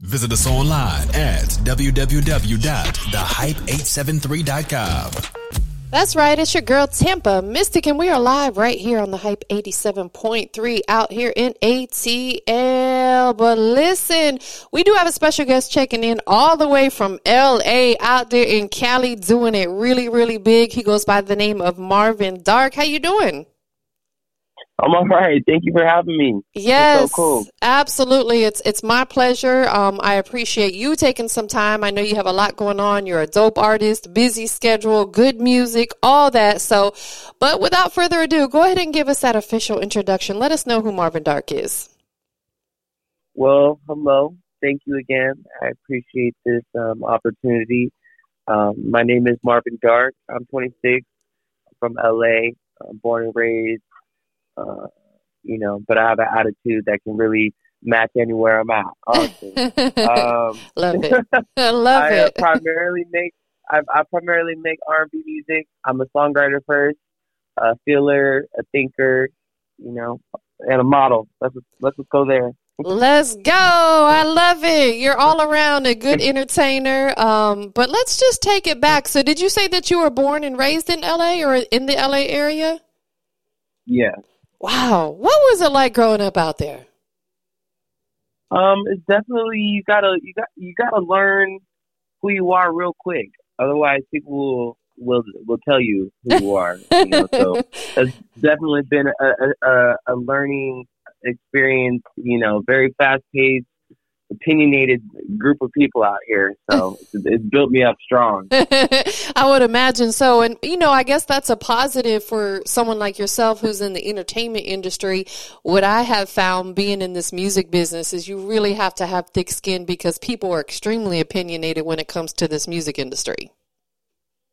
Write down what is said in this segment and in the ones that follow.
Visit us online at www.thehype873.com. That's right. It's your girl Tampa Mystic, and we are live right here on the Hype 87.3 out here in ATL. But listen, we do have a special guest checking in all the way from LA out there in Cali doing it really, really big. He goes by the name of Marvin Dark. How you doing? I'm all right. Thank you for having me. Yes, so cool. absolutely. It's it's my pleasure. Um, I appreciate you taking some time. I know you have a lot going on. You're a dope artist, busy schedule, good music, all that. So, but without further ado, go ahead and give us that official introduction. Let us know who Marvin Dark is. Well, hello. Thank you again. I appreciate this um, opportunity. Um, my name is Marvin Dark. I'm 26. I'm from LA. I'm born and raised uh, you know, but I have an attitude that can really match anywhere I'm at. Honestly. um, love it. I love I, it. Uh, primarily make I, I primarily make R&B music. I'm a songwriter first, a feeler, a thinker, you know, and a model. Let's let's just go there. Let's go. I love it. You're all around a good entertainer. Um, but let's just take it back. So, did you say that you were born and raised in LA or in the LA area? Yeah. Wow. What was it like growing up out there? Um, it's definitely you gotta you got you gotta learn who you are real quick. Otherwise, people will will will tell you who you are. you know, so it's definitely been a, a a learning experience. You know, very fast paced, opinionated group of people out here. So it's built me up strong. I would imagine so. And, you know, I guess that's a positive for someone like yourself who's in the entertainment industry. What I have found being in this music business is you really have to have thick skin because people are extremely opinionated when it comes to this music industry.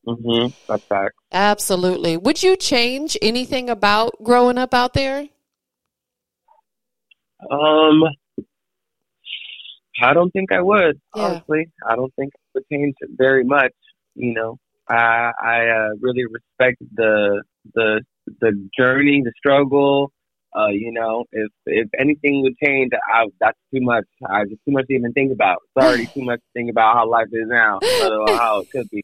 Mm-hmm. That's fact. Absolutely. Would you change anything about growing up out there? Um, I don't think I would. Yeah. Honestly, I don't think it would change very much. You know, I I uh, really respect the the the journey, the struggle. Uh, you know, if if anything would change, I, that's too much. I just too much to even think about. It's already too much to think about how life is now, how it could be.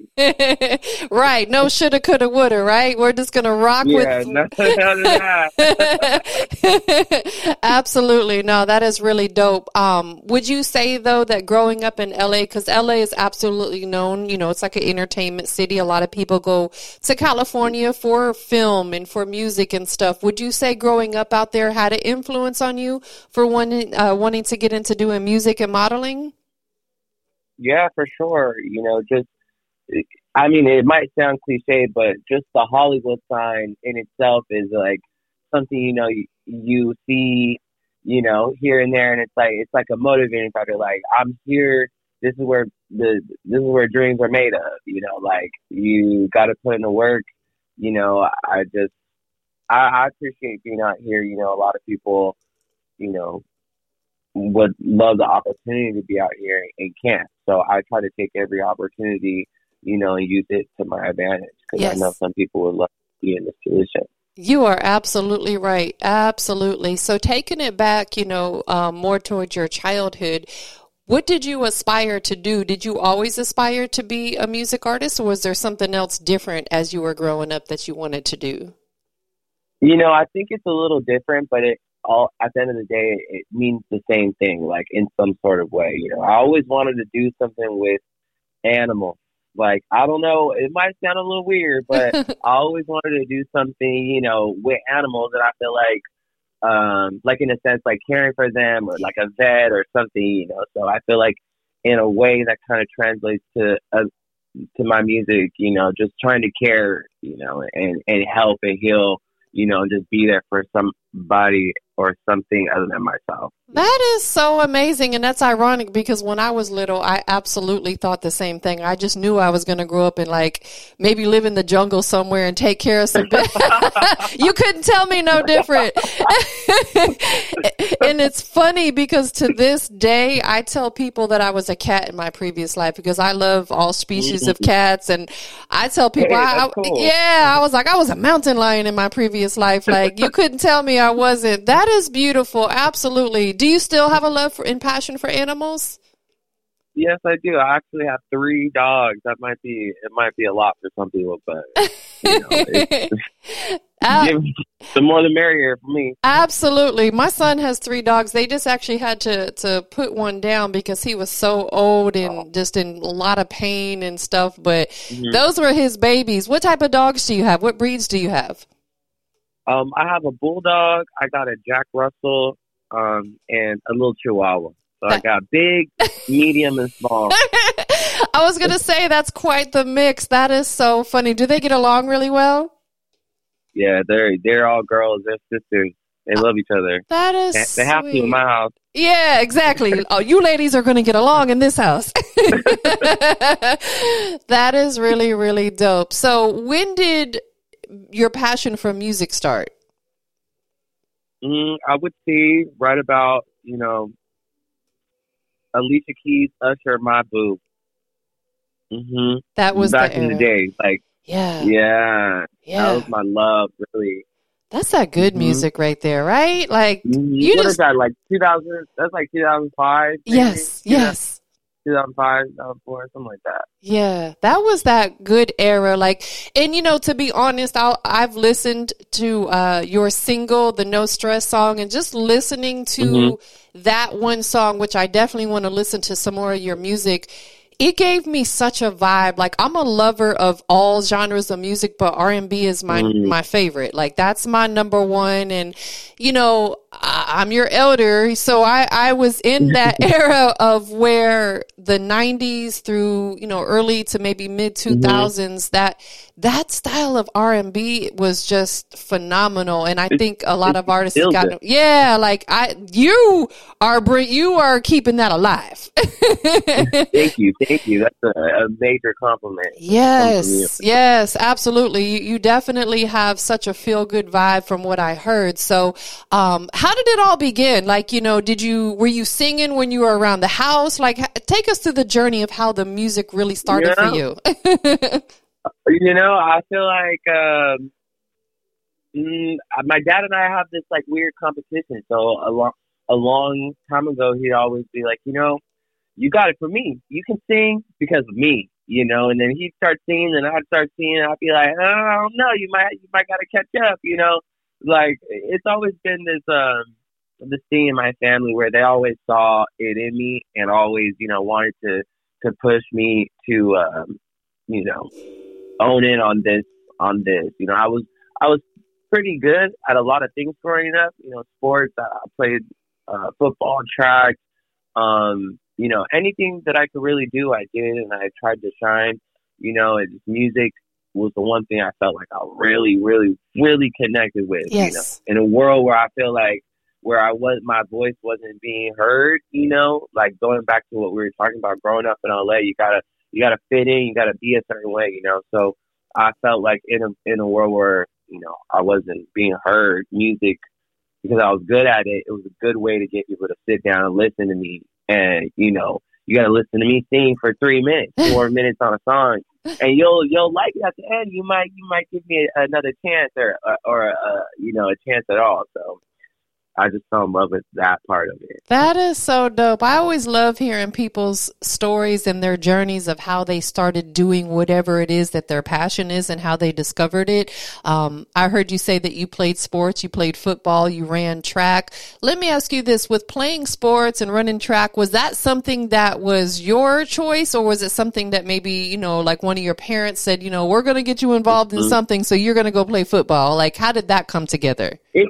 right. No shoulda, coulda, woulda. Right. We're just gonna rock Yeah, with. Absolutely. No, that is really dope. Um, would you say though that growing up in LA, because LA is absolutely known, you know, it's like an entertainment city. A lot of people go to California for film and for music and stuff. Would you say growing up out there had an influence on you for wanting uh, wanting to get into doing music and modeling? Yeah, for sure. You know, just I mean, it might sound cliche, but just the Hollywood sign in itself is like something you know you, you see, you know, here and there, and it's like it's like a motivating factor. Like I'm here. This is where the this is where dreams are made of. You know, like you got to put in the work. You know, I just I, I appreciate being out here. You know, a lot of people, you know, would love the opportunity to be out here and can't. So I try to take every opportunity, you know, and use it to my advantage because Yes. I know some people would love to be in this position. You are absolutely right. Absolutely. So, taking it back, you know, um, more towards your childhood, what did you aspire to do? Did you always aspire to be a music artist, or was there something else different as you were growing up that you wanted to do? You know, I think it's a little different, but it all at the end of the day, it means the same thing, like in some sort of way. You know, I always wanted to do something with animals. Like I don't know, it might sound a little weird, but I always wanted to do something, you know, with animals that I feel like, um, like in a sense, like caring for them or like a vet or something, you know. So I feel like in a way that kind of translates to uh, to my music, you know, just trying to care, you know, and and help and heal, you know, just be there for somebody or something other than myself. That is so amazing. And that's ironic because when I was little, I absolutely thought the same thing. I just knew I was going to grow up and like maybe live in the jungle somewhere and take care of some. you couldn't tell me no different. and it's funny because to this day, I tell people that I was a cat in my previous life because I love all species of mm-hmm. cats. And I tell people, Hey, I, I- cool. yeah, I was like, I was a mountain lion in my previous life. Like you couldn't tell me I wasn't. That is beautiful. Absolutely. Do you still have a love for and passion for animals? yes, I do. I actually have three dogs. That might be it. Might be a lot for some people, but you know, Uh, the more the merrier for me. Absolutely. My son has three dogs. They just actually had to, to put one down because he was so old and just in a lot of pain and stuff. But Mhm. those were his babies. What type of dogs do you have? What breeds do you have? Um, I have a bulldog. I got a Jack Russell, um, and a little Chihuahua. So I got big, medium, and small. I was going to say that's quite the mix. That is so funny. Do they get along really well? Yeah, they're they're all girls. They're sisters. They love each other. That is They- They have to in my house. Yeah, exactly. oh, you ladies are going to get along in this house. that is really, really dope. So, when did your passion for music start? Mm, I would say right about you know Alicia Keys, Usher, my boo. hmm That was back the in the day. Like Yeah, yeah, yeah. that was my love. Really. That's that good Mhm. music right there, right? Like, Mhm. You what just- is that? Like 2000? That's like 2005. maybe? yes, yes. 2005, 2004, something like that. Yeah, that was that good era. Like, and you know, to be honest, I'll, I've listened to uh, your single, the No Stress song, and just listening to Mhm. that one song, which I definitely want to listen to some more of your music. It gave me such a vibe. Like I'm a lover of all genres of music, but R and B is my Mhm. my favorite. Like that's my number one. And you know, I, I'm your elder, so I I was in that era of where the '90s through you know early to maybe mid 2000s that that style of R&B was just phenomenal and I think a lot of artists got good. yeah like I you are you are keeping that alive Thank you, thank you. That's a, a major compliment. Yes, yes, absolutely. You, you definitely have such a feel good vibe from what I heard. So, um, how did it all begin? Like, you know, did you, were you singing when you were around the house? Like, take us through the journey of how the music really started for you. You know, I feel like um, mm, my dad and I have this like weird competition. So a long, a long time ago, he'd always be like, you know, you got it for me. You can sing because of me. You know, and then he'd start singing, and I'd start singing. And I'd be like, oh, I don't know, you might, you might got to catch up. You know, like it's always been this um this thing in my family where they always saw it in me and always, you know, wanted to to push me to um, you know, own in on this on this. You know, I was I was pretty good at a lot of things growing up. You know, sports. I played uh, football, track. Um, you know, anything that I could really do, I did, and I tried to shine. You know, and music was the one thing I felt like I really, really, really connected with. Yes. You know, in a world where I feel like where I was, my voice wasn't being heard. You know, like going back to what we were talking about, growing up in LA, you gotta you gotta fit in, you gotta be a certain way. You know, so I felt like in a in a world where you know I wasn't being heard, music because I was good at it. It was a good way to get people to sit down and listen to me. And you know, you got to listen to me sing for three minutes, four minutes on a song, and you'll you'll like it at the end. You might you might give me another chance or or or uh, you know a chance at all. So I just fell in love with that part of it. That is so dope. I always love hearing people's stories and their journeys of how they started doing whatever it is that their passion is and how they discovered it. Um, I heard you say that you played sports, you played football, you ran track. Let me ask you this with playing sports and running track, was that something that was your choice or was it something that maybe, you know, like one of your parents said, you know, we're going to get you involved in Mhm. something, so you're going to go play football? Like, how did that come together? It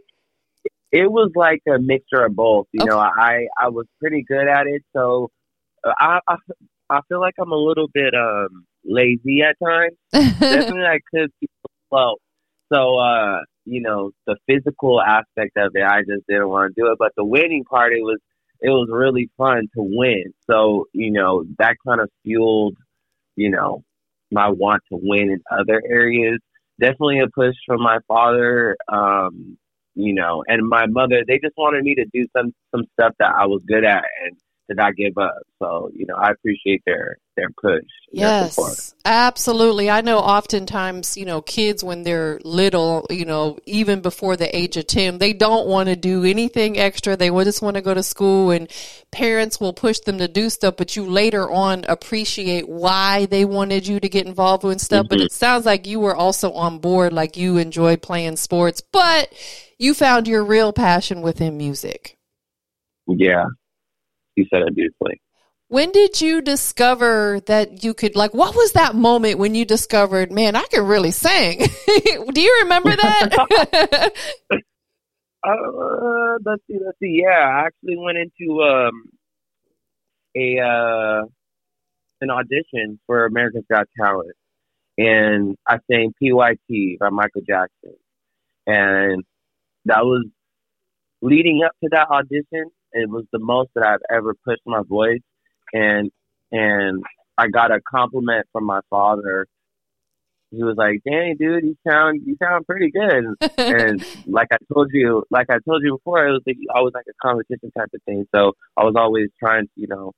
was like a mixture of both. You Okay. know, I I was pretty good at it, so uh, I, I I feel like I'm a little bit um lazy at times. definitely I could be slow. So uh, you know, the physical aspect of it I just didn't want to do it. But the winning part it was it was really fun to win. So, you know, that kind of fueled, you know, my want to win in other areas. Definitely a push from my father, um, you know, and my mother, they just wanted me to do some some stuff that I was good at. And to not give up. So, you know, I appreciate their their push. Yes, their absolutely. I know oftentimes, you know, kids when they're little, you know, even before the age of 10, they don't want to do anything extra. They just want to go to school and parents will push them to do stuff, but you later on appreciate why they wanted you to get involved with stuff. Mm-hmm. But it sounds like you were also on board, like you enjoy playing sports, but you found your real passion within music. Yeah, you said it beautifully. When did you discover that you could like what was that moment when you discovered, man, I can really sing? Do you remember that? uh, let's see, let's see. Yeah, I actually went into um a uh an audition for America's Got Talent and I sang PYT by Michael Jackson. And that was leading up to that audition it was the most that I've ever pushed my voice, and and I got a compliment from my father. He was like, "Danny, dude, you sound you sound pretty good." and like I told you, like I told you before, it was like always like a competition type of thing. So I was always trying to, you know,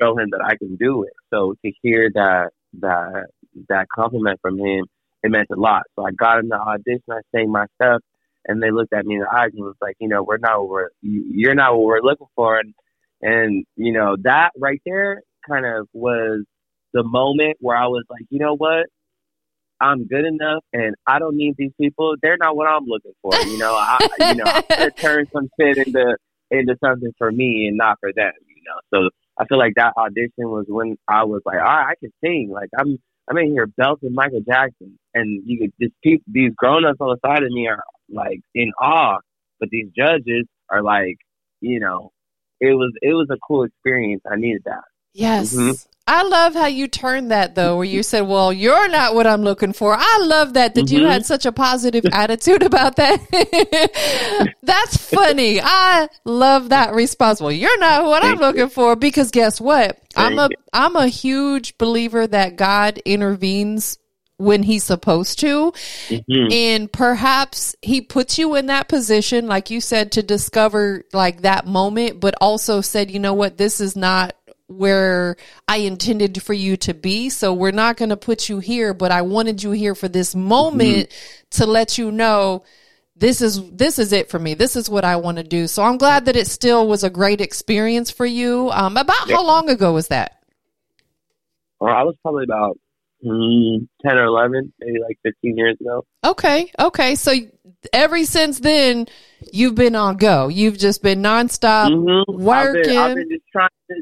show him that I can do it. So to hear that that that compliment from him, it meant a lot. So I got in the audition, I sang my stuff, and they looked at me in the eyes and was like, you know, we're not what we're, you're not what we're looking for. And, and, you know, that right there kind of was the moment where I was like, you know what? I'm good enough and I don't need these people. They're not what I'm looking for. You know, I, you know, I'm going to turn some shit into, into something for me and not for them, you know? So I feel like that audition was when I was like, all right, I can sing. Like I'm, I'm in here belting Michael Jackson and you could just keep these grown ups on the side of me are like in awe, but these judges are like, you know, it was it was a cool experience. I needed that. Yes. Mm-hmm. I love how you turned that though, where you said, "Well, you're not what I'm looking for." I love that that mm-hmm. you had such a positive attitude about that. That's funny. I love that response. Well, you're not what Thank I'm looking you. for because guess what? Thank I'm a am a huge believer that God intervenes when he's supposed to. Mm-hmm. And perhaps he puts you in that position, like you said, to discover like that moment, but also said, you know what, this is not where I intended for you to be. So we're not going to put you here, but I wanted you here for this moment mm-hmm. to let you know this is this is it for me. This is what I want to do. So I'm glad that it still was a great experience for you. Um, about how long ago was that? Well, I was probably about 10 or 11, maybe like 15 years ago. Okay. Okay. So ever since then, you've been on go. You've just been nonstop mm-hmm. working. I've been, I've been, just trying to,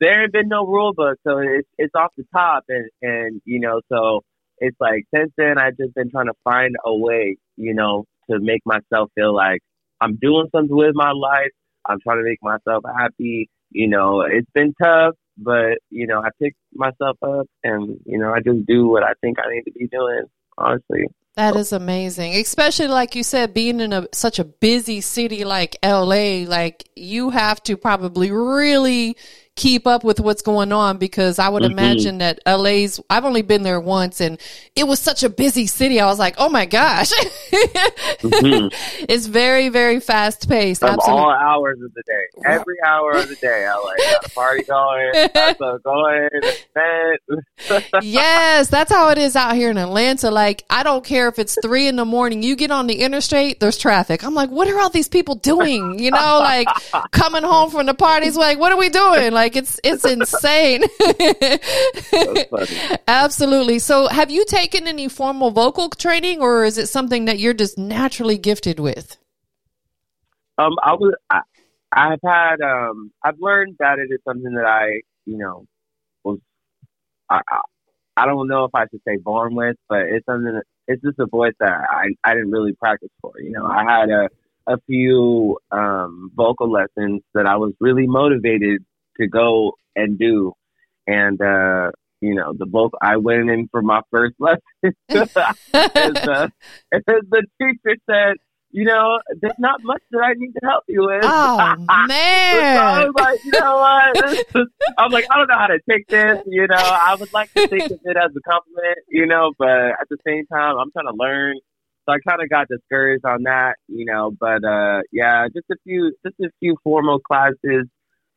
there ain't been no rule book. So it's, it's off the top. And, and, you know, so it's like since then, I've just been trying to find a way, you know, to make myself feel like I'm doing something with my life. I'm trying to make myself happy. You know, it's been tough but you know, I pick myself up and you know, I just do what I think I need to be doing. Honestly, that is amazing, especially like you said, being in a such a busy city like LA. Like you have to probably really keep up with what's going on because I would mm-hmm. imagine that LA's I've only been there once and it was such a busy city. I was like, oh my gosh. mm-hmm. It's very, very fast paced. From all hours of the day. Every hour of the day, LA. Got a party going, so going, yes, that's how it is out here in Atlanta. Like, I don't care if it's three in the morning, you get on the interstate, there's traffic. I'm like, what are all these people doing? You know, like coming home from the parties, like, what are we doing? Like, like it's it's insane. Absolutely. So, have you taken any formal vocal training, or is it something that you're just naturally gifted with? Um, I was. I, I've had. Um, I've learned that it is something that I, you know, was. I, I, I don't know if I should say born with, but it's something. That, it's just a voice that I I didn't really practice for. You know, I had a a few um, vocal lessons that I was really motivated to go and do. And, uh, you know, the both I went in for my first lesson. and, uh, and the teacher said, you know, there's not much that I need to help you with. Oh man! so I was like, you know what? I was like, I don't know how to take this. You know, I would like to think of it as a compliment. You know, but at the same time, I'm trying to learn. So I kind of got discouraged on that. You know, but uh yeah, just a few, just a few formal classes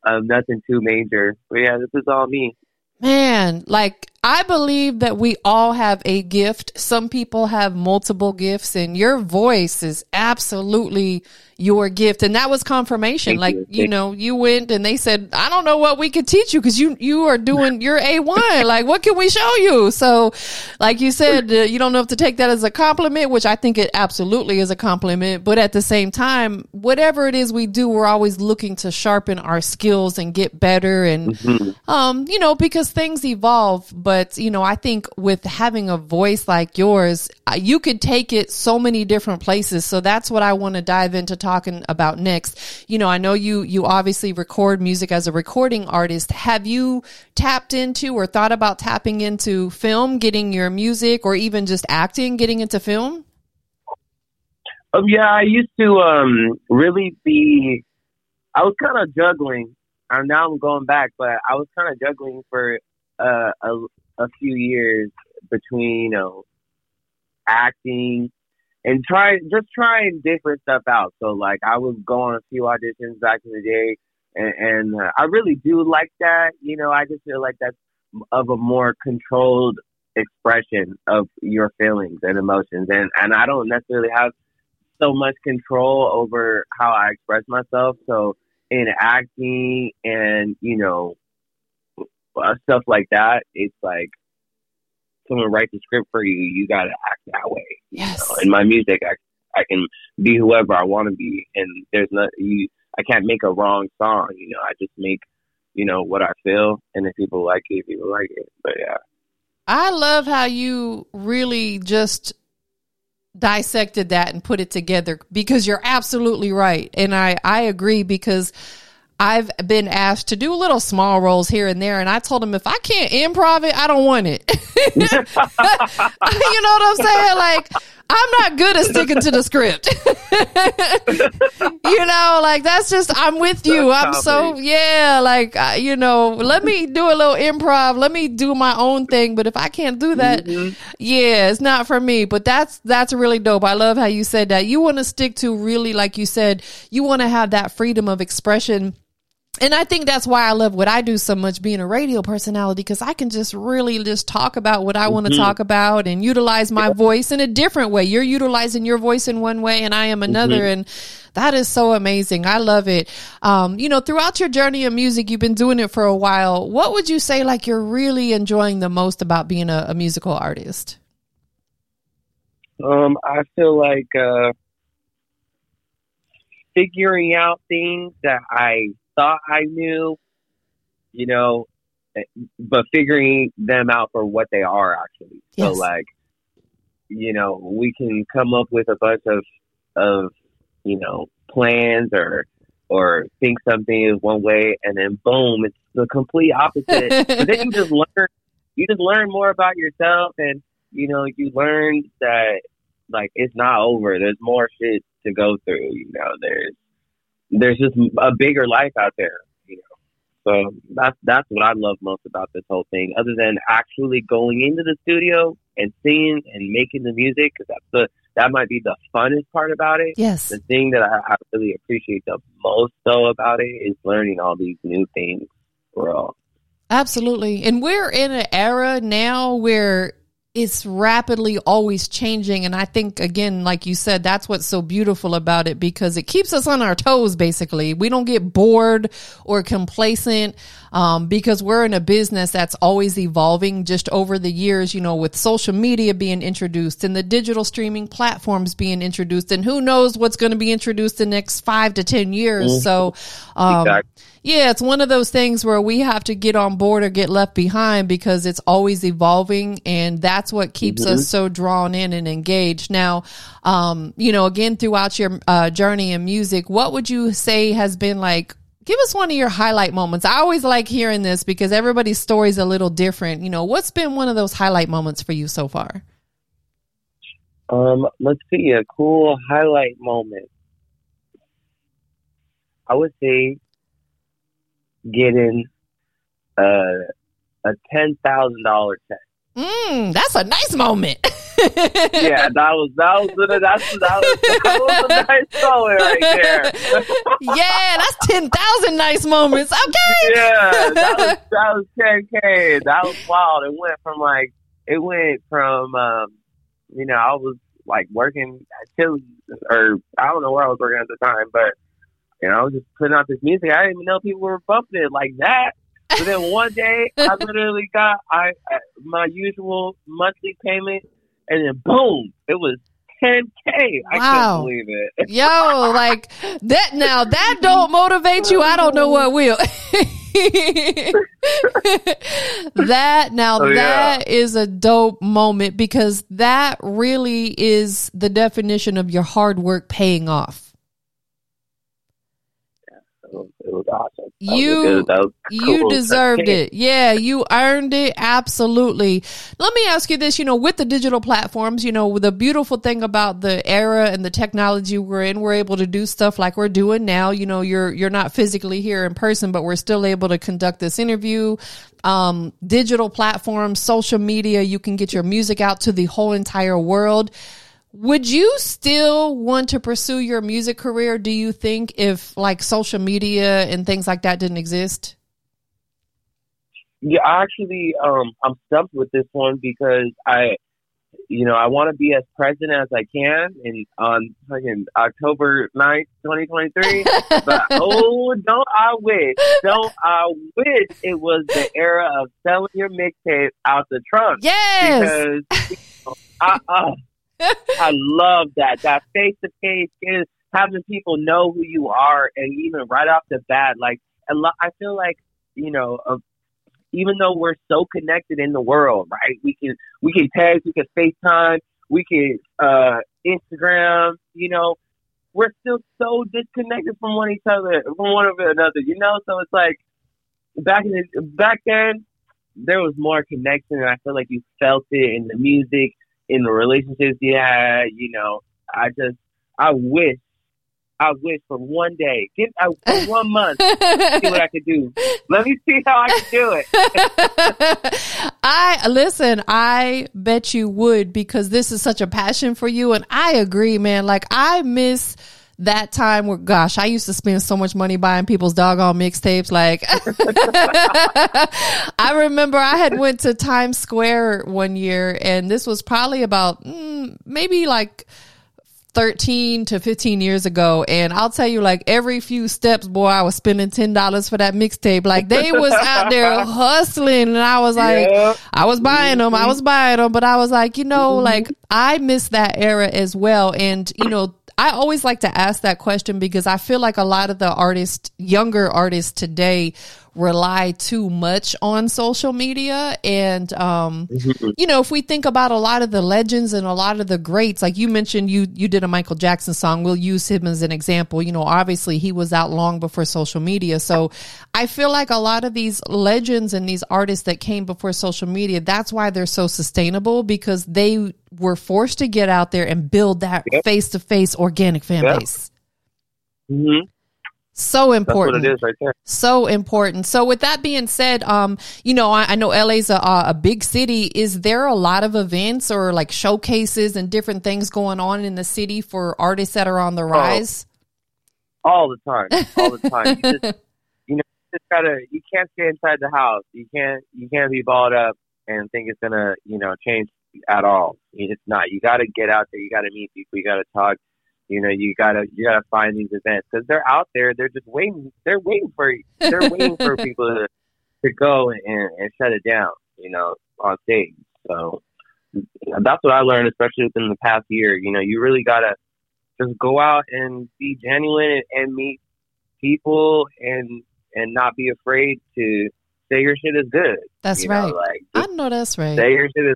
um, nothing too major. But yeah, this is all me. Man, like I believe that we all have a gift. Some people have multiple gifts, and your voice is absolutely your gift. And that was confirmation. Thank like, you. you know, you went and they said, I don't know what we could teach you because you, you are doing your A1. like, what can we show you? So, like you said, uh, you don't know if to take that as a compliment, which I think it absolutely is a compliment. But at the same time, whatever it is we do, we're always looking to sharpen our skills and get better. And, um, you know, because things evolve. But, you know, I think with having a voice like yours, uh, you could take it so many different places. So that's what I want to dive into talking about next. You know, I know you, you obviously record music as a recording artist. Have you tapped into or thought about tapping into film, getting your music or even just acting, getting into film? Um, yeah, I used to um really be. I was kind of juggling. And now I'm going back, but I was kind of juggling for uh, a a few years between you know acting and try just trying different stuff out. So like I would go on a few auditions back in the day, and, and uh, I really do like that. You know, I just feel like that's of a more controlled expression of your feelings and emotions, and and I don't necessarily have so much control over how I express myself. So in acting and you know Uh, stuff like that, it's like someone writes a script for you, you got to act that way. Yes. In my music, I I can be whoever I want to be, and there's not you. I can't make a wrong song. You know, I just make you know what I feel, and if people like it, people like it. But yeah. I love how you really just dissected that and put it together because you're absolutely right. And I, I agree because I've been asked to do little small roles here and there. And I told them if I can't improv it, I don't want it. you know what I'm saying? Like, I'm not good at sticking to the script. you know, like that's just, I'm with you. I'm so, yeah, like, uh, you know, let me do a little improv. Let me do my own thing. But if I can't do that, yeah, it's not for me. But that's, that's really dope. I love how you said that. You want to stick to really, like you said, you want to have that freedom of expression and I think that's why I love what I do so much being a radio personality because I can just really just talk about what I want to talk about and utilize my voice in a different way. You're utilizing your voice in one way and I am another. And that is so amazing. I love it. Um, you know, throughout your journey of music, you've been doing it for a while. What would you say like you're really enjoying the most about being a, a musical artist? Um, I feel like uh, figuring out things that I thought I knew, you know, eh, but figuring them out for what they are actually. So like, you know, we can come up with a bunch of of you know plans or or think something is one way and then boom, it's the complete opposite. but then you just learn you just learn more about yourself and you know you learn that like it's not over there's more shit to go through you know there's there's just a bigger life out there you know so that's that's what i love most about this whole thing other than actually going into the studio and singing and making the music because that's the that might be the funnest part about it Yes. the thing that I, I really appreciate the most though about it is learning all these new things all Absolutely. And we're in an era now where it's rapidly always changing. And I think, again, like you said, that's what's so beautiful about it because it keeps us on our toes, basically. We don't get bored or complacent um, because we're in a business that's always evolving just over the years, you know, with social media being introduced and the digital streaming platforms being introduced. And who knows what's going to be introduced in the next five to 10 years. So, um, Exactly. yeah, it's one of those things where we have to get on board or get left behind because it's always evolving and that's what keeps us so drawn in and engaged. Now, um, you know, again, throughout your uh, journey in music, what would you say has been like, give us one of your highlight moments? I always like hearing this because everybody's story is a little different. You know, what's been one of those highlight moments for you so far? Um, let's see, a cool highlight moment. I would say getting uh, a ten thousand dollar check. Mm, that's a nice moment. yeah, that was that was that, that's, that was that was a nice moment right there. yeah, that's ten thousand nice moments. Okay. yeah, that was that was ten k. That was wild. It went from like it went from um, you know I was like working at Chili's or I don't know where I was working at the time, but you know I was just putting out this music. I didn't even know people were bumping it like that. But then one day, I literally got I, I my usual monthly payment, and then boom, it was 10k. I Wow. couldn't believe it. Yo, like that now that don't motivate you, I don't know what will. that now Oh, yeah. that is a dope moment because that really is the definition of your hard work paying off. It was, awesome. That was You- good- that was You deserved it. Yeah, you earned it. Absolutely. Let me ask you this, you know, with the digital platforms, you know, the beautiful thing about the era and the technology we're in, we're able to do stuff like we're doing now. You know, you're you're not physically here in person, but we're still able to conduct this interview. Um, digital platforms, social media, you can get your music out to the whole entire world. Would you still want to pursue your music career, do you think, if like social media and things like that didn't exist? Yeah, actually, um, I'm stumped with this one because I, you know, I want to be as present as I can and on fucking October 9th, 2023. but oh, don't I wish, don't I wish it was the era of selling your mixtape out the trunk Yes. because you know, I, uh, I love that. That face to face is having people know who you are and even right off the bat like a I feel like you know uh, even though we're so connected in the world right? We can we can text we can FaceTime we can uh Instagram you know we're still so disconnected from one each other from one of another you know? So it's like back in the, back then there was more connection and I feel like you felt it in the music in the relationships yeah you know, I just, I wish, I wish for one day, give I, for one month, see what I could do. Let me see how I can do it. I listen, I bet you would because this is such a passion for you. And I agree, man. Like, I miss that time where, gosh, I used to spend so much money buying people's doggone mixtapes. Like, I remember I had went to Times Square one year, and this was probably about mm, maybe like 13 to 15 years ago and I'll tell you like every few steps boy I was spending $10 for that mixtape like they was out there hustling and I was like Yeah. I was buying them I was buying them but I was like you know like I miss that era as well and you know I always like to ask that question because I feel like a lot of the artists younger artists today rely too much on social media. And um you know if we think about a lot of the legends and a lot of the greats like you mentioned you you did a Michael Jackson song. We'll use him as an example. You know obviously he was out long before social media. So I feel like a lot of these legends and these artists that came before social media that's why they're so sustainable because they were forced to get out there and build that face to face organic fan Yep. base. Hmm so important. That's what it is right there. so important. So with that being said, um, you know, I, I know LA's a, a big city. Is there a lot of events or like showcases and different things going on in the city for artists that are on the rise? All the time, all the time. You just, you know, you just gotta, you can't stay inside the house. You can't, you can't be balled up and think it's gonna, you know, change at all. It's not. You gotta get out there. You gotta meet people. You gotta talk. You know, you gotta you gotta find these events because they're out there. They're just waiting. They're waiting for they're waiting for people to to go and, and shut it down. You know, on stage. So that's what I learned, especially within the past year. You know, you really gotta just go out and be genuine and, and meet people and and not be afraid to say your shit is good. That's you right. Know, like I know that's right. say your shit is.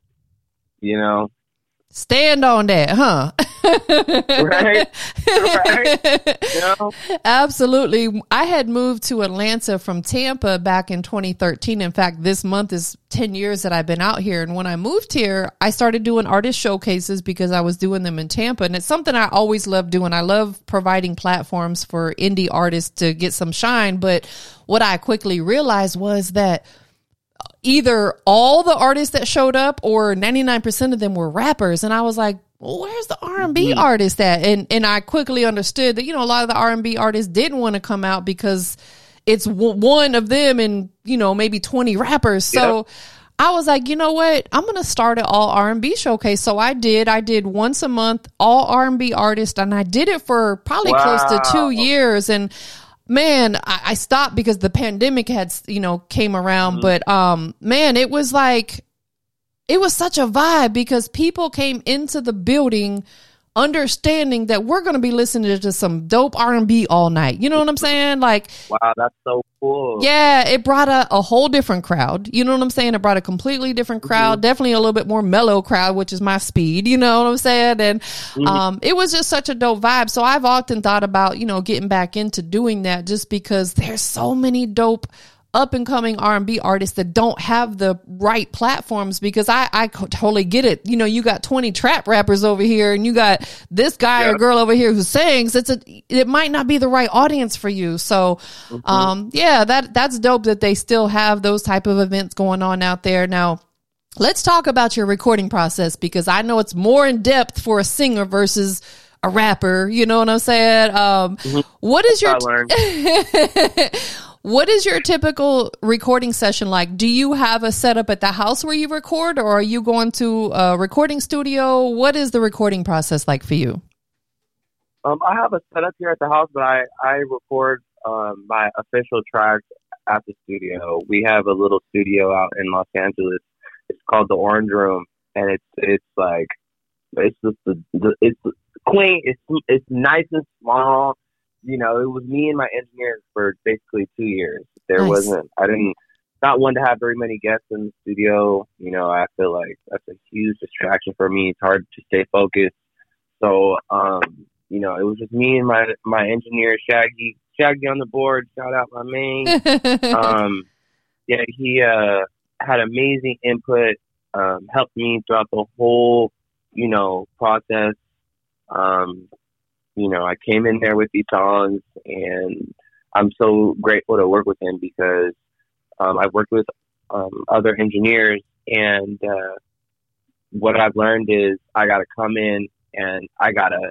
You know, Stand on that, huh? Right. Right. know. Absolutely. I had moved to Atlanta from Tampa back in 2013. In fact, this month is 10 years that I've been out here. And when I moved here, I started doing artist showcases because I was doing them in Tampa. And it's something I always love doing. I love providing platforms for indie artists to get some shine. But what I quickly realized was that either all the artists that showed up or 99% of them were rappers. And I was like, well, where's the R&B Mhm. artist at? And, and I quickly understood that, you know, a lot of the R&B artists didn't want to come out because it's w- one of them and, you know, maybe 20 rappers. So I was like, you know what? I'm going to start an all R&B showcase. So I did. I did once a month, all R&B artists, and I did it for probably close to two years. And man, I, I stopped because the pandemic had, you know, came around. But um, man, it was like it was such a vibe because people came into the building understanding that we're going to be listening to some dope R&B all night. You know what I'm saying? Like Wow, that's so cool. yeah, it brought a, a whole different crowd. You know what I'm saying? It brought a completely different crowd, definitely a little bit more mellow crowd, which is my speed. You know what I'm saying? And um, it was just such a dope vibe. So I've often thought about, you know, getting back into doing that just because there's so many dope up and coming R&B artists that don't have the right platforms because I, I totally get it. You know, you got 20 trap rappers over here and you got this guy or girl over here who sings. It's a, it might not be the right audience for you. So, um, yeah, that, that's dope that they still have those type of events going on out there. Now, let's talk about your recording process because I know it's more in depth for a singer versus a rapper. You know what I'm saying? Um, what is your. what is your typical recording session like? Do you have a setup at the house where you record, or are you going to a recording studio? What is the recording process like for you? Um, I have a setup here at the house, but I I record um, my official tracks at the studio. We have a little studio out in Los Angeles. It's called the Orange Room, and it's it's like it's just the, the it's quaint. It's it's nice and small. You know, it was me and my engineer for basically two years. There Nice. wasn't. I didn't. Not one to have very many guests in the studio. You know, I feel like that's a huge distraction for me. It's hard to stay focused. So, um, you know, it was just me and my my engineer Shaggy. Shaggy on the board. Shout out my main. um, yeah, he uh, had amazing input. Um, helped me throughout the whole, you know, process. Um, you know, I came in there with these songs, and I'm so grateful to work with him because um, I've worked with um, other engineers, and uh, what I've learned is I got to come in and I gotta,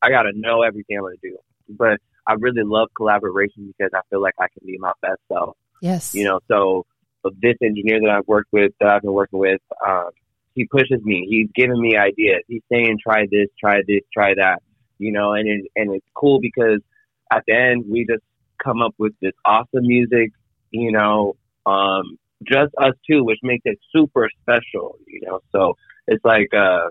I gotta know everything I'm gonna do. But I really love collaboration because I feel like I can be my best self. yes. You know, so, so this engineer that I've worked with, that I've been working with, um, he pushes me. He's giving me ideas. He's saying, "Try this, try this, try that." You know, and it, and it's cool because at the end we just come up with this awesome music. You know, um, just us two, which makes it super special. You know, so it's like uh,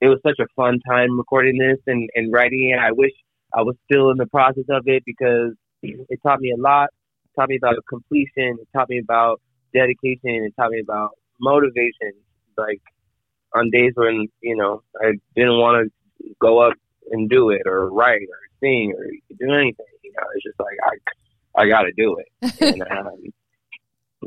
it was such a fun time recording this and and writing it. I wish I was still in the process of it because it taught me a lot. It taught me about completion. It taught me about dedication. It taught me about motivation. Like on days when you know I didn't want to go up and do it or write or sing or do anything. You know, it's just like I I got to do it. And um,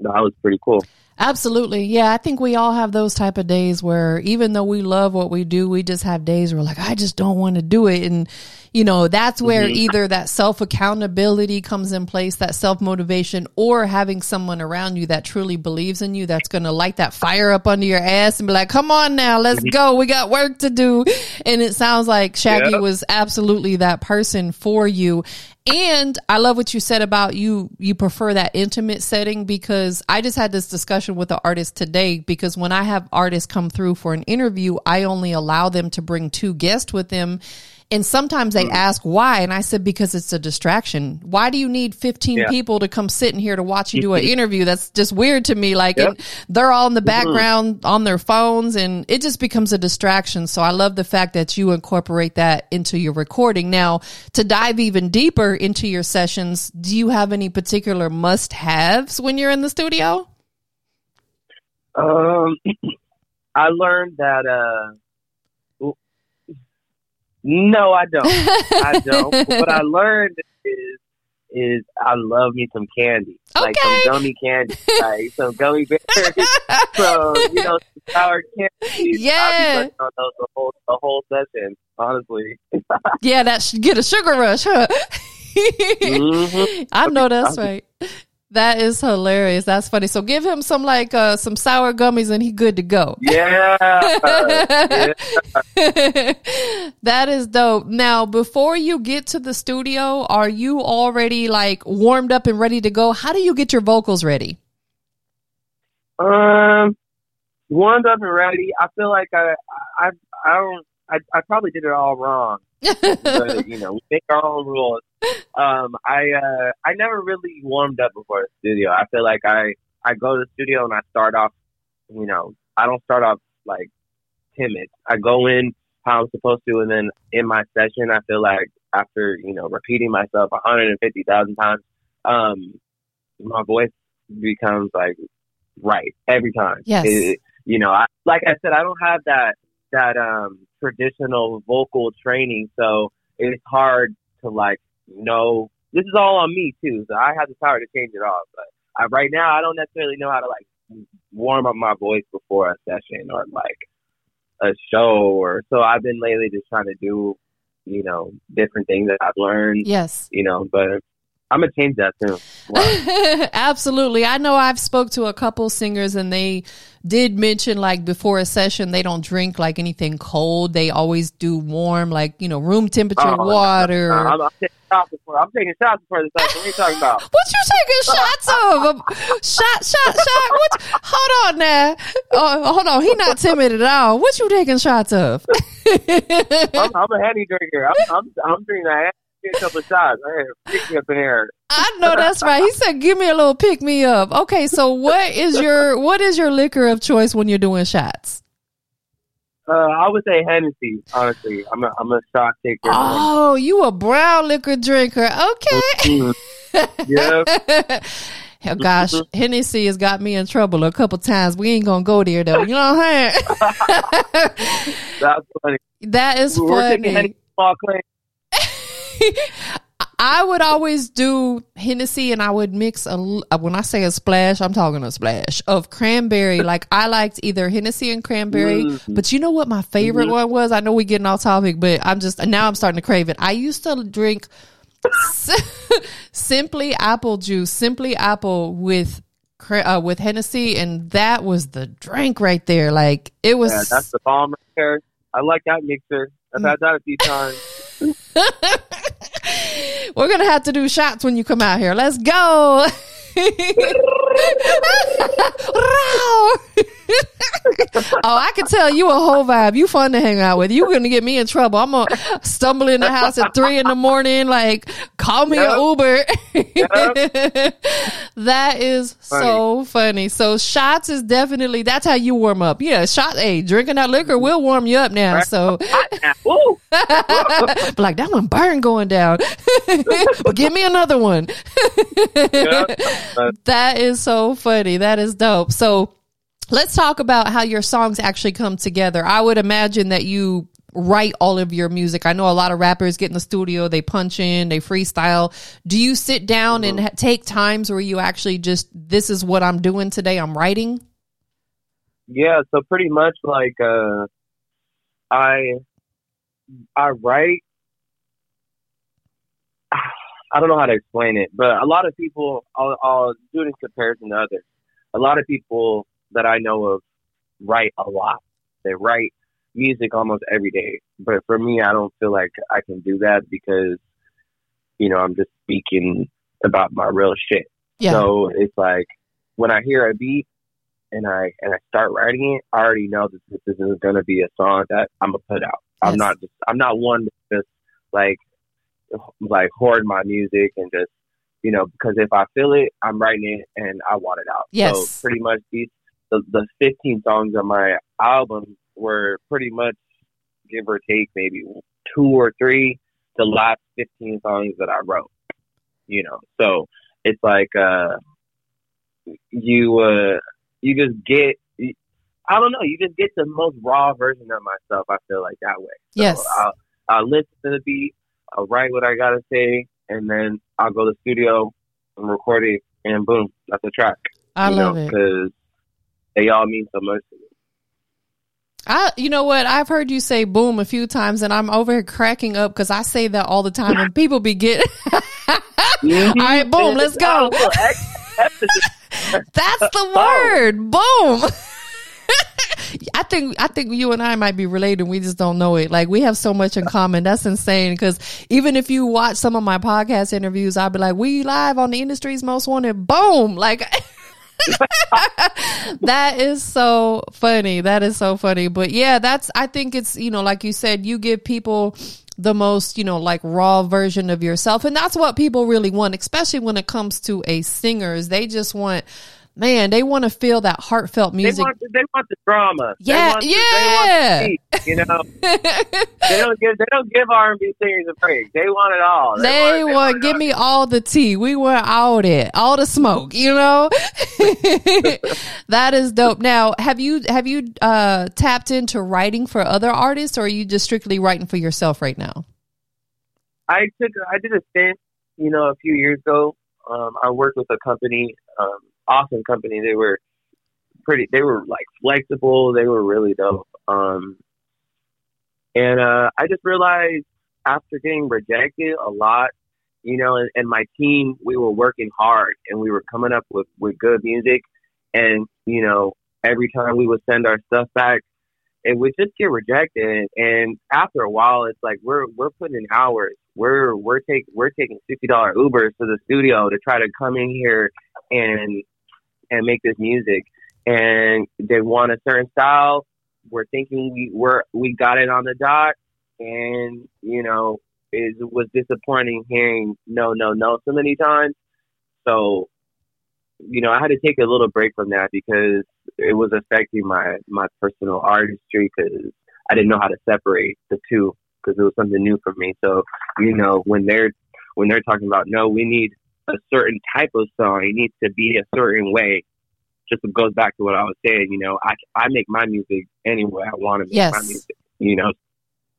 that was pretty cool. Absolutely. Yeah, I think we all have those type of days where even though we love what we do, we just have days where like I just don't want to do it and you know, that's where Mhm. either that self accountability comes in place, that self motivation or having someone around you that truly believes in you that's going to light that fire up under your ass and be like, "Come on now, let's go. We got work to do." And it sounds like Shaggy Yeah. was absolutely that person for you. And I love what you said about you you prefer that intimate setting because I just had this discussion with the artist today because when I have artists come through for an interview, I only allow them to bring two guests with them. And sometimes they mm. ask why, and I said because it's a distraction. Why do you need fifteen Yeah. people to come sit in here to watch you do an interview? That's just weird to me. Like Yep. they're all in the mm-hmm. background on their phones, and it just becomes a distraction. So I love the fact that you incorporate that into your recording. Now, to dive even deeper into your sessions, do you have any particular must-haves when you're in the studio? Um, I learned that. Uh, no, I don't. I don't. what I learned is is I love me some candy, like some gummy candy, like some gummy bears, so you know, some sour candy. Yeah. I'll be on those the whole the whole session. Honestly, Yeah, that should get a sugar rush, huh? Mhm. I know that's right. That is hilarious. That's funny. So give him some like uh some sour gummies and he good to go. Yeah. yeah. that is dope. Now, before you get to the studio, are you already like warmed up and ready to go? How do you get your vocals ready? Um, warmed up and ready. I feel like I, I, I don't. I, I probably did it all wrong. but, you know, we make our own rules. Um, I, uh, I never really warmed up before the studio. I feel like I, I go to the studio and I start off, you know, I don't start off like timid. I go in how I'm supposed to, and then in my session, I feel like after you know repeating myself 150,000 times, um, my voice becomes like right every time. Yes. It- you know, I, like I said, I don't have that that um traditional vocal training, so it's hard to like know. This is all on me too, so I have the power to change it all. But I, right now, I don't necessarily know how to like warm up my voice before a session or like a show or so. I've been lately just trying to do, you know, different things that I've learned, Yes. you know. But I'm gonna change that too. Wow. Absolutely. I know I've spoke to a couple singers and they did mention like before a session they don't drink like anything cold. They always do warm like, you know, room temperature Oh, water. Uh, I'm, I'm taking shots before. I'm taking shots before the session. What are you talking about? What you taking shots of? Shot, shot, shot. What? Hold on now. Oh, hold on. He not timid at all. What you taking shots of? I'm, I'm a henny drinker. I'm, I'm, I'm drinking that. A couple of shots. Hey, pick me up in here. I know that's right. He said, "Give me a little pick me up." Okay, so what is your what is your liquor of choice when you're doing shots? Uh, I would say Hennessy. Honestly, I'm a, I'm a shot taker. Oh, you a brown liquor drinker? Okay. Mm. yeah. Oh, gosh, Hennessy has got me in trouble a couple times. We ain't gonna go there though. You know what I'm saying? That's funny. that is We're funny. Small claim. I would always do Hennessy and I would mix a, uh, when I say a splash, I'm talking a splash of cranberry. like I liked either Hennessy and cranberry, Mhm. but you know what my favorite one was? I know we getting off topic, but I'm just, now I'm starting to crave it. I used to drink simply apple juice, simply apple with, uh, with Hennessy. And that was the drink right there. Like it was. Yeah, that's the bomb right there. I like that mixer. I've had that a few times. We're gonna have to do shots when you come out here. Let's go. oh, I can tell you a whole vibe. You fun to hang out with. You're gonna get me in trouble. I'm gonna stumble in the house at three in the morning. Like, call me an Uber. that is so funny. So shots is definitely that's how you warm up. Yeah, shot. Hey, drinking that liquor will warm you up now. So. But like that one burn going down. but give me another one. Uh, That is so funny. That is dope. So let's talk about how your songs actually come together. I would imagine that you write all of your music. I know a lot of rappers get in the studio, they punch in, they freestyle. Do you sit down and ha- take times where you actually just this is what I'm doing today, I'm writing? yeah, so pretty much like uh I I write I don't know how to explain it, but a lot of people I'll, I'll do it in comparison to others. A lot of people that I know of write a lot. They write music almost every day. But for me I don't feel like I can do that because you know, I'm just speaking about my real shit. Yeah. So it's like when I hear a beat and I and I start writing it, I already know that this is going to be a song that I'm gonna put out. Yes. I'm not just I'm not one to just like like hoard my music and just you know because if I feel it, I'm writing it and I want it out. Yes. So pretty much these the, the 15 songs on my album were pretty much give or take maybe two or three the last 15 songs that I wrote. You know, so it's like uh you uh you just get I don't know, you just get the most raw version of myself. I feel like that way. So Yes. I'll, I'll listen to the beat, I'll write what I gotta say, and then I'll go to the studio and record it, and boom, that's a track. I you love know, it. because they all mean so much to me. I, you know what? I've heard you say boom a few times and I'm over here cracking up because I say that all the time and people be getting, mm-hmm. all right, boom, let's go. That's the word. Boom. I think I think you and I might be related. We just don't know it. Like we have so much in common. That's insane. Because even if you watch some of my podcast interviews, I'll be like, "We live on the industry's most wanted." Boom! Like that is so funny. That is so funny. But yeah, that's. I think it's you know, like you said, you give people the most, you know, like raw version of yourself. And that's what people really want, especially when it comes to a singers. They just want man, they want to feel that heartfelt music. They want, the, they want the drama. Yeah, they yeah. The, they want the beat, you know, they don't give they don't give R and B singers a break. They want it all. They, they want, want give me all the tea. We want all that, all the smoke. You know, that is dope. Now, have you have you uh, tapped into writing for other artists, or are you just strictly writing for yourself right now? I took I did a stint, you know, a few years ago. Um, I worked with a company. Um, awesome company. They were pretty. They were like flexible. They were really dope. Um, and uh, I just realized after getting rejected a lot, you know, and, and my team, we were working hard and we were coming up with with good music. And you know, every time we would send our stuff back, it would just get rejected. And after a while, it's like we're we're putting in hours. We're we're taking we're taking sixty dollar Ubers to the studio to try to come in here and and make this music. And they want a certain style. We're thinking we were we got it on the dot, and you know it was disappointing hearing no, no, no so many times. So, you know, I had to take a little break from that because it was affecting my my personal artistry because I didn't know how to separate the two because it was something new for me. So, you know, when they're when they're talking about no, we need a certain type of song. It needs to be a certain way. Just goes back to what I was saying. You know, I I make my music any way I want to make yes. my music. You know,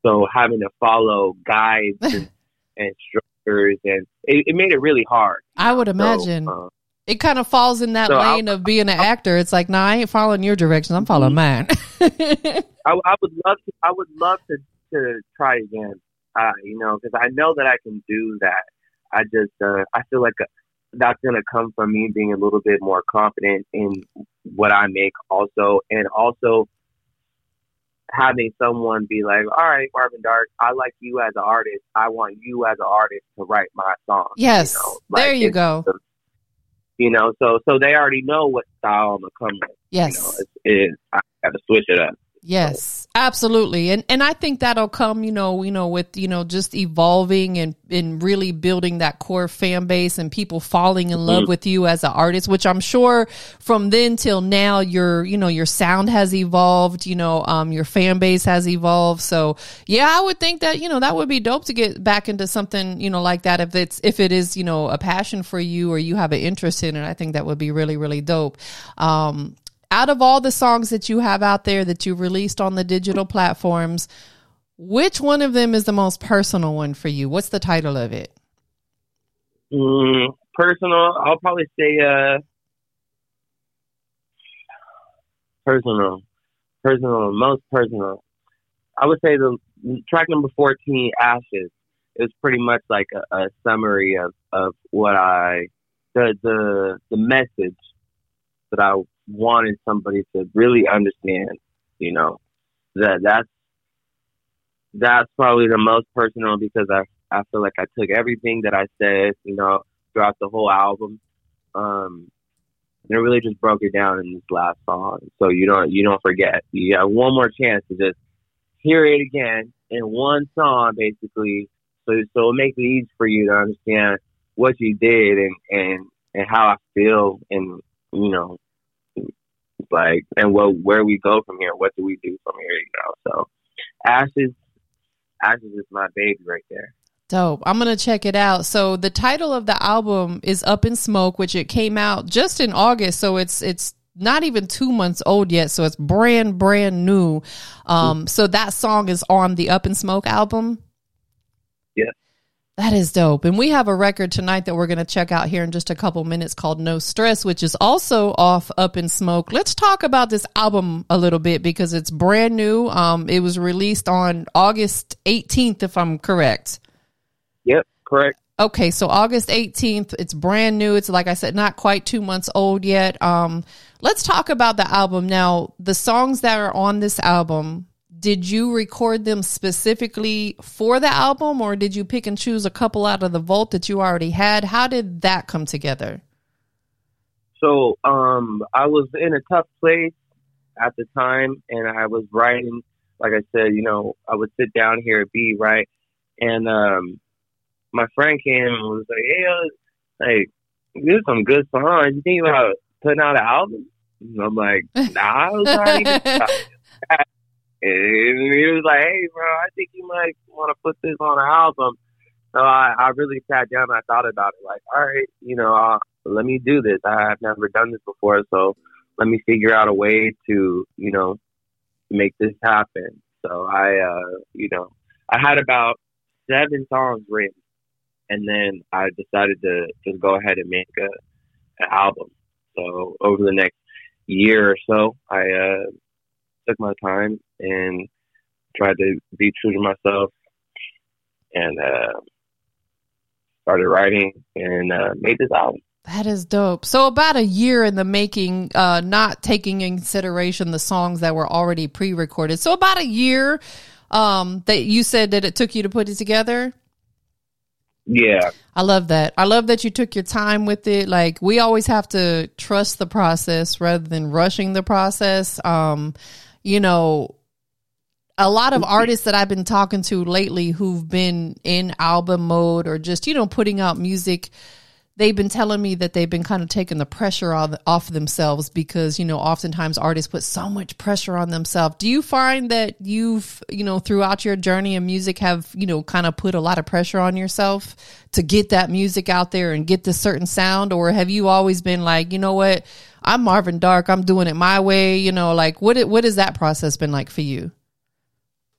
so having to follow guides and, and structures and it, it, made it really hard. I would imagine. So, uh, it kind of falls in that so lane I'll, of being an I'll, actor. It's like, nah, I ain't following your directions. I'm following mm-hmm. mine. I, I, would love to. I would love to to try again. Uh, you know, because I know that I can do that. I just uh, I feel like uh, that's gonna come from me being a little bit more confident in what I make, also, and also having someone be like, "All right, Marvin Dark, I like you as an artist. I want you as an artist to write my song." Yes, you know? like, there you go. You know, so so they already know what style I'm gonna come with. Yes, you know, I got to switch it up. Yes, absolutely. And and I think that'll come, you know, you know, with, you know, just evolving and, and really building that core fan base and people falling in love mm-hmm. with you as an artist, which I'm sure from then till now your, you know, your sound has evolved, you know, um, your fan base has evolved. So yeah, I would think that, you know, that would be dope to get back into something, you know, like that if it's if it is, you know, a passion for you or you have an interest in it. I think that would be really, really dope. Um, out of all the songs that you have out there that you've released on the digital platforms, which one of them is the most personal one for you? What's the title of it? Mm, personal, I'll probably say uh, personal, personal, most personal. I would say the track number fourteen, "Ashes," is pretty much like a, a summary of of what I the the the message that I wanted somebody to really understand, you know, that that's that's probably the most personal because I I feel like I took everything that I said, you know, throughout the whole album, um, and it really just broke it down in this last song. So you don't you don't forget. You have one more chance to just hear it again in one song, basically. So so it makes it easy for you to understand what you did and and and how I feel and you know like, and what where we go from here? What do we do from here? You know, so Ashes, Ashes is my baby right there. Dope. I'm going to check it out. So the title of the album is Up in Smoke, which it came out just in August. So it's, it's not even two months old yet. So it's brand, brand new. Um, so that song is on the Up in Smoke album. That is dope. And we have a record tonight that we're going to check out here in just a couple minutes called No Stress, which is also off Up in Smoke. Let's talk about this album a little bit because it's brand new. Um, it was released on August 18th, if I'm correct. Yep, correct. Okay, so August 18th, it's brand new. It's like I said, not quite two months old yet. Um, let's talk about the album now. The songs that are on this album, did you record them specifically for the album or did you pick and choose a couple out of the vault that you already had? How did that come together? So, um, I was in a tough place at the time and I was writing, like I said, you know, I would sit down here at B, right? And, um, my friend came and was like, "Hey, uh, like, there's some good songs. You think about putting out an album?" And I'm like, "Nah, I was already." and he was like, "Hey, bro, I think you might want to put this on an album." So I, I really sat down and I thought about it. Like, all right, you know, uh, let me do this. I've never done this before, so let me figure out a way to, you know, make this happen. So I, uh, you know, I had about seven songs written and then I decided to just go ahead and make a an album. So over the next year or so, I uh, took my time and tried to be true to myself, and uh, started writing and uh, made this album. That is dope. So about a year in the making, uh, not taking in consideration the songs that were already pre-recorded. So about a year um, that you said that it took you to put it together. Yeah. I love that. I love that you took your time with it. Like we always have to trust the process rather than rushing the process. Um, you know, a lot of artists that I've been talking to lately who've been in album mode or just, you know, putting out music they've been telling me that they've been kind of taking the pressure off, themselves because you know oftentimes artists put so much pressure on themselves. Do you find that you've you know throughout your journey in music have you know kind of put a lot of pressure on yourself to get that music out there and get this certain sound? Or have you always been like you know what i'm marvin dark i'm doing it my way you know like what what has that process been like for you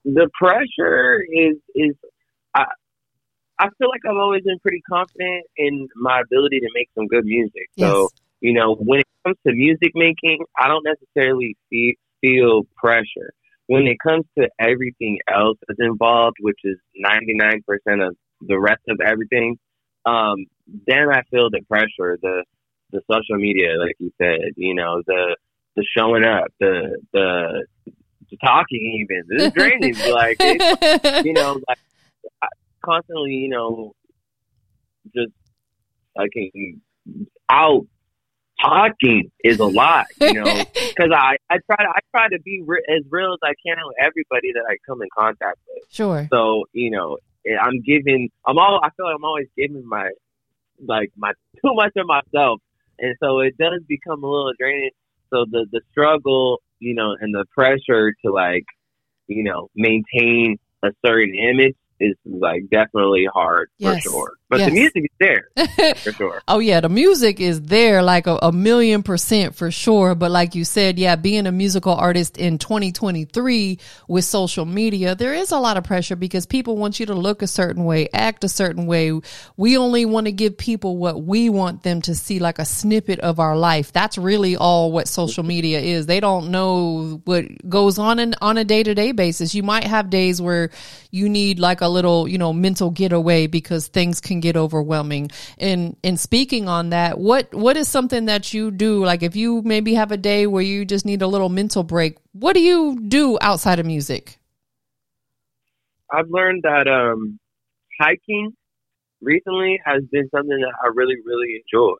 the pressure is is I, I feel like I've always been pretty confident in my ability to make some good music. Yes. So, you know, when it comes to music making, I don't necessarily feel, feel pressure. When it comes to everything else that's involved, which is 99% of the rest of everything, um, then I feel the pressure, the, the social media, like you said, you know, the, the showing up, the, the, the talking even. This is draining. like, it, you know, like, constantly, you know, just like out talking is a lot, you know, because I I try to I try to be re- as real as I can with everybody that I come in contact with. Sure. So you know, I'm giving. I'm all. I feel like I'm always giving my like my too much of myself, and so it does become a little draining. So the the struggle, you know, and the pressure to like, you know, maintain a certain image is like definitely hard yes. for sure. But yes. the music is there for sure. oh yeah, the music is there like a, a, million percent for sure. But like you said, yeah, being a musical artist in 2023 with social media, there is a lot of pressure because people want you to look a certain way, act a certain way. We only want to give people what we want them to see, like a snippet of our life. That's really all what social media is. They don't know what goes on in, on a day to day basis. You might have days where you need like a little, you know, mental getaway because things can get overwhelming. And in speaking on that, what what is something that you do? Like if you maybe have a day where you just need a little mental break, what do you do outside of music? I've learned that um, hiking recently has been something that I really, really enjoy.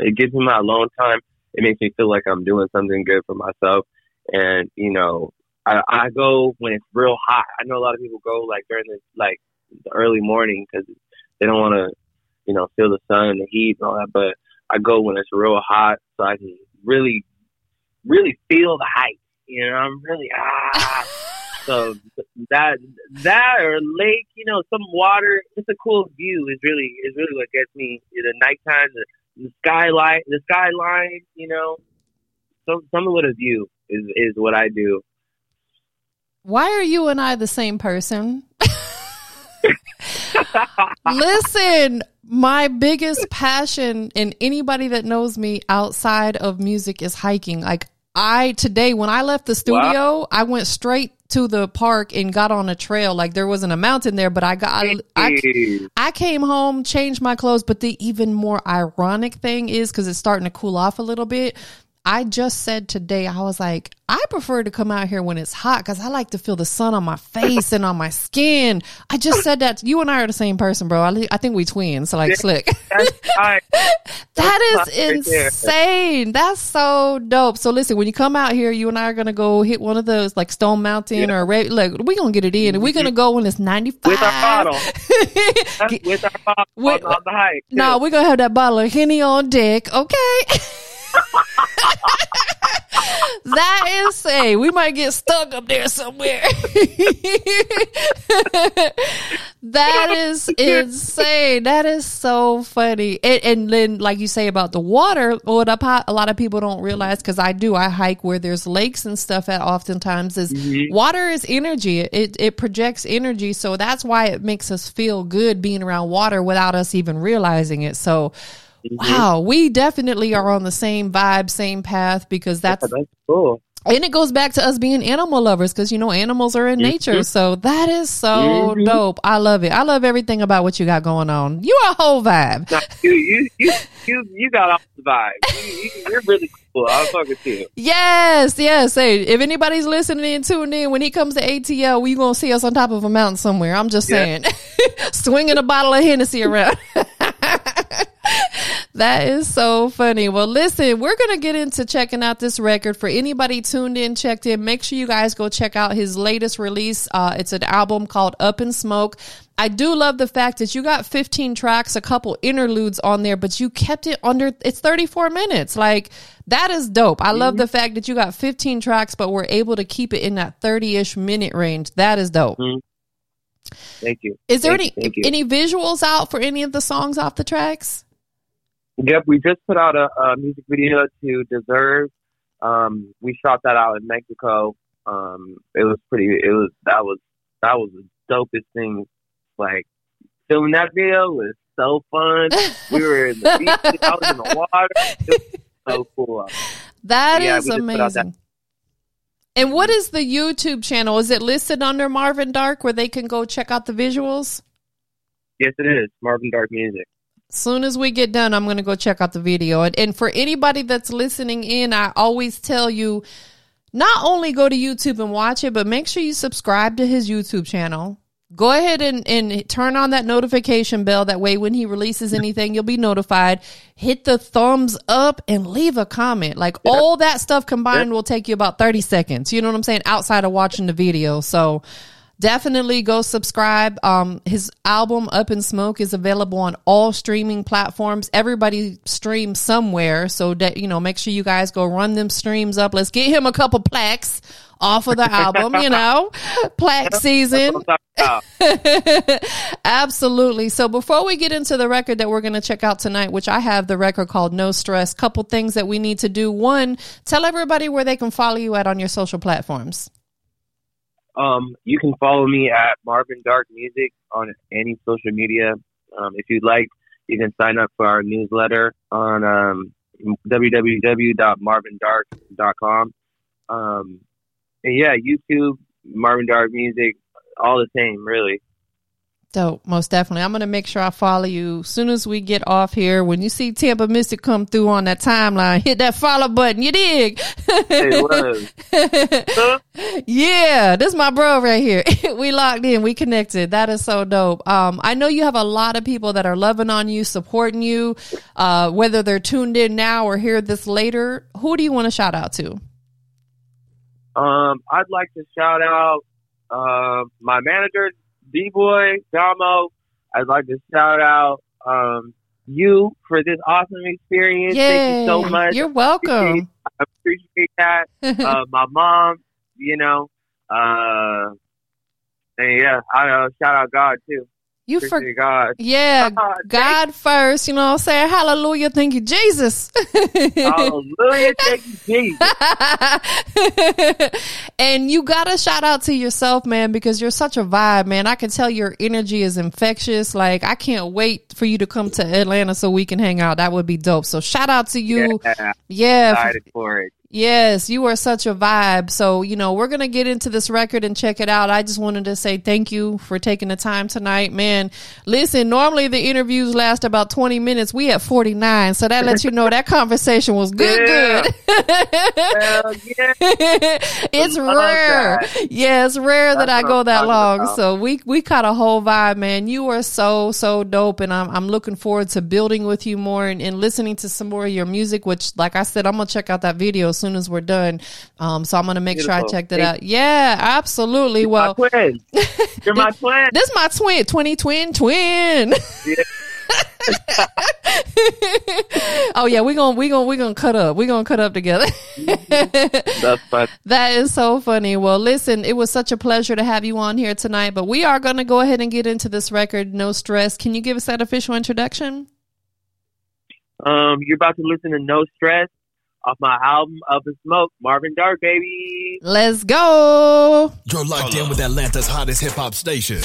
It gives me my alone time. It makes me feel like I'm doing something good for myself. And, you know, I, I go when it's real hot. I know a lot of people go like during the like the early morning because they don't want to, you know, feel the sun and the heat and all that. But I go when it's real hot so I can really, really feel the height. You know, I'm really ah. so that that or lake, you know, some water, just a cool view is really is really what gets me. The nighttime, the, the skylight, the skyline, you know, some some with a view is is what I do why are you and I the same person? Listen, my biggest passion and anybody that knows me outside of music is hiking. Like I today when I left the studio, I went straight to the park and got on a trail. Like there wasn't a mountain there, but I got I, I, I came home, changed my clothes. But the even more ironic thing is because it's starting to cool off a little bit. I just said today, I was like, I prefer to come out here when it's hot because I like to feel the sun on my face and on my skin. I just said that. You and I are the same person, bro. I, I think we twins, so like slick. That's right. That's is insane. That's so dope. So listen, when you come out here, you and I are gonna go hit one of those like Stone Mountain or Red. Like we gonna get it in, and we're gonna go when it's ninety five. With our bottle. With our bottle With- on, the hike. no, we're gonna have that bottle of henny on deck. Okay. That is say we might get stuck up there somewhere. that is insane. That is so funny. And, and then, like you say about the water, what a, lot of people don't realize because I do. I hike where there's lakes and stuff. At oftentimes is mm-hmm. water is energy. It it projects energy, so that's why it makes us feel good being around water without us even realizing it. So. Wow, we definitely are on the same vibe, same path because that's That's cool. and it goes back to us being animal lovers because you know animals are in nature. So that is so Mhm. dope. I love it. I love everything about what you got going on. You are a whole vibe. No, you, you, you, you, you got off the vibe. You, you're really cool. I'll fuck with you. Yes, yes. Hey, if anybody's listening and tuning in, when he comes to ATL, we gonna see us on top of a mountain somewhere. I'm just Yeah. saying, swinging a bottle of Hennessy around. That is so funny. Well, listen, we're going to get into checking out this record. For anybody tuned in, checked in, make sure you guys go check out his latest release. Uh, it's an album called Up in Smoke. I do love the fact that you got 15 tracks, a couple interludes on there, but you kept it under, it's 34 minutes. Like, that is dope. I love the fact that you got 15 tracks, but we're able to keep it in that 30 ish minute range. That is dope. Thank you. Is there Thank any thank any visuals out for any of the songs off the tracks? Yep, we just put out a, a music video to Deserve. Um, we shot that out in Mexico. Um, it was pretty. It was that was that was the dopest thing. Like filming that video was so fun. We were in the beach. I was in the water. It was so cool. That Yeah, is we just put out that- amazing. And what is the YouTube channel? Is it listed under Marvin Dark where they can go check out the visuals? Yes, it is Marvin Dark Music. Soon as we get done, I'm going to go check out the video. And, and for anybody that's listening in, I always tell you not only go to YouTube and watch it, but make sure you subscribe to his YouTube channel. Go ahead and, and turn on that notification bell. That way, when he releases anything, you'll be notified. Hit the thumbs up and leave a comment. Like all that stuff combined will take you about 30 seconds. You know what I'm saying? Outside of watching the video. So, definitely go subscribe. Um, his album Up in Smoke is available on all streaming platforms. Everybody streams somewhere, so that you know, make sure you guys go run them streams up. Let's get him a couple plaques off of the album. You know, plaque season. That's what I'm talking about. Absolutely. So before we get into the record that we're going to check out tonight, which I have the record called No Stress, couple things that we need to do. One, tell everybody where they can follow you at on your social platforms. Um, you can follow me at Marvin Dark Music on any social media. Um, if you'd like, you can sign up for our newsletter on um, www.marvindark.com. Um, and yeah, YouTube, Marvin Dark Music, all the same, really. Dope, most definitely. I'm gonna make sure I follow you as soon as we get off here. When you see Tampa Mystic come through on that timeline, hit that follow button. You dig? Huh? yeah, this is my bro right here. we locked in, we connected. That is so dope. Um, I know you have a lot of people that are loving on you, supporting you, uh, whether they're tuned in now or hear this later. Who do you want to shout out to? Um, I'd like to shout out uh, my manager, D Boy Damo. I'd like to shout out um, you for this awesome experience. Thank you so much. You're welcome. I appreciate that. uh, my mom, you know, uh, and yeah, I uh, shout out God too. You for God. yeah, God, God first. You know what I'm saying? Hallelujah. Thank you, Jesus. Hallelujah, thank you, Jesus. and you gotta shout out to yourself, man, because you're such a vibe, man. I can tell your energy is infectious. Like I can't wait for you to come to Atlanta so we can hang out. That would be dope. So shout out to you. Yeah, Yeah, excited for it. Yes, you are such a vibe. So, you know, we're going to get into this record and check it out. I just wanted to say thank you for taking the time tonight, man. Listen, normally the interviews last about 20 minutes. We at 49. So that lets you know that conversation was good, Yeah. good. Yeah. it's rare. that. Yeah, it's rare that I go that long. about. So we we caught a whole vibe, man. You are so so dope, and I'm I'm looking forward to building with you more and, and listening to some more of your music. Which, like I said, I'm gonna check out that video soon as we're done. Um, so I'm gonna make sure I Beautiful. check that Thank out. Yeah, absolutely. Well, my twin. You're my twin. this is my twin, twenty twin twin. oh yeah, we gonna we gonna we gonna cut up. We're gonna cut up together. That's fun. That is so funny. Well, listen, it was such a pleasure to have you on here tonight, but we are going to go ahead and get into this record, No Stress. Can you give us that official introduction? Um, you're about to listen to No Stress off my album Up in Smoke, Marvin Dark, baby. Let's go. You're locked in with Atlanta's hottest hip hop station.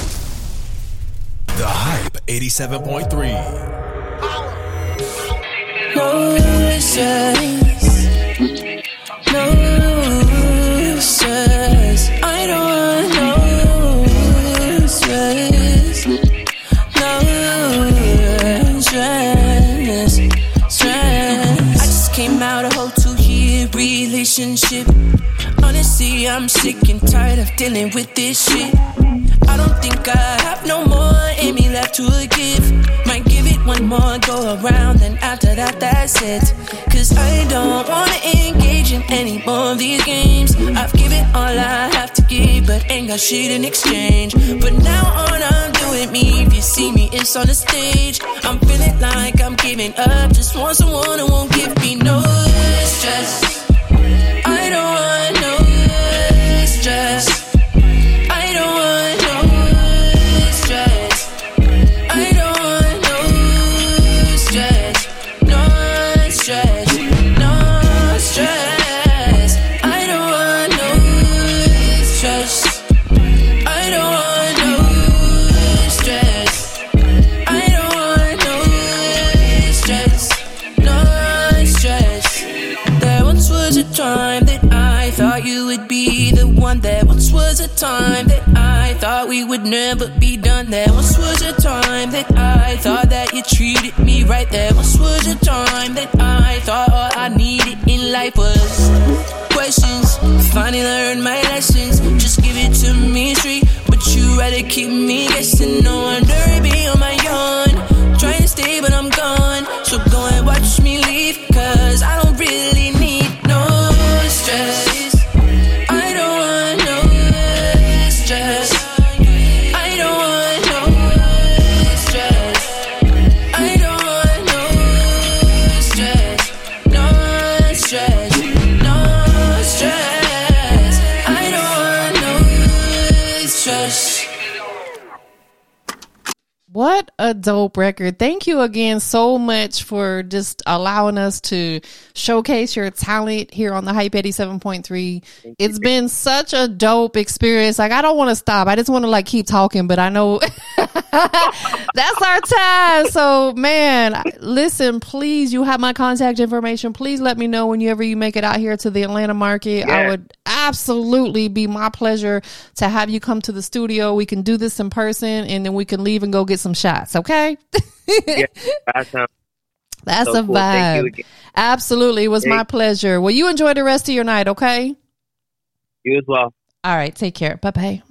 The Hype 87.3. No. No relationship. Honestly, I'm sick and tired of dealing with this shit. I don't think I have no more in me left to give. Might give it one more go around, then after that, that's it. Cause I don't wanna engage in any more of these games. I've given all I have to give, but ain't got shit in exchange. But now on, I'm doing me. If you see me, it's on the stage. I'm feeling like I'm giving up. Just want someone who won't give me no stress. Thought you would be the one. There once was a time that I thought we would never be done. There once was a time that I thought that you treated me right. There once was a time that I thought all I needed in life was questions. Finally learned my lessons. Just give it to me straight. But you rather keep me guessing. No wonder I be on my own. What a dope record. Thank you again so much for just allowing us to showcase your talent here on the Hype 87.3. It's been such a dope experience. Like, I don't want to stop. I just want to like keep talking, but I know that's our time. So, man, listen, please, you have my contact information. Please let me know whenever you make it out here to the Atlanta market. I would absolutely be my pleasure to have you come to the studio. We can do this in person and then we can leave and go get some shots, okay? Yeah, that sounds That's so a cool. Vibe. Absolutely. It was my pleasure. Well, you enjoy the rest of your night, okay? You as well. All right. Take care. Bye bye.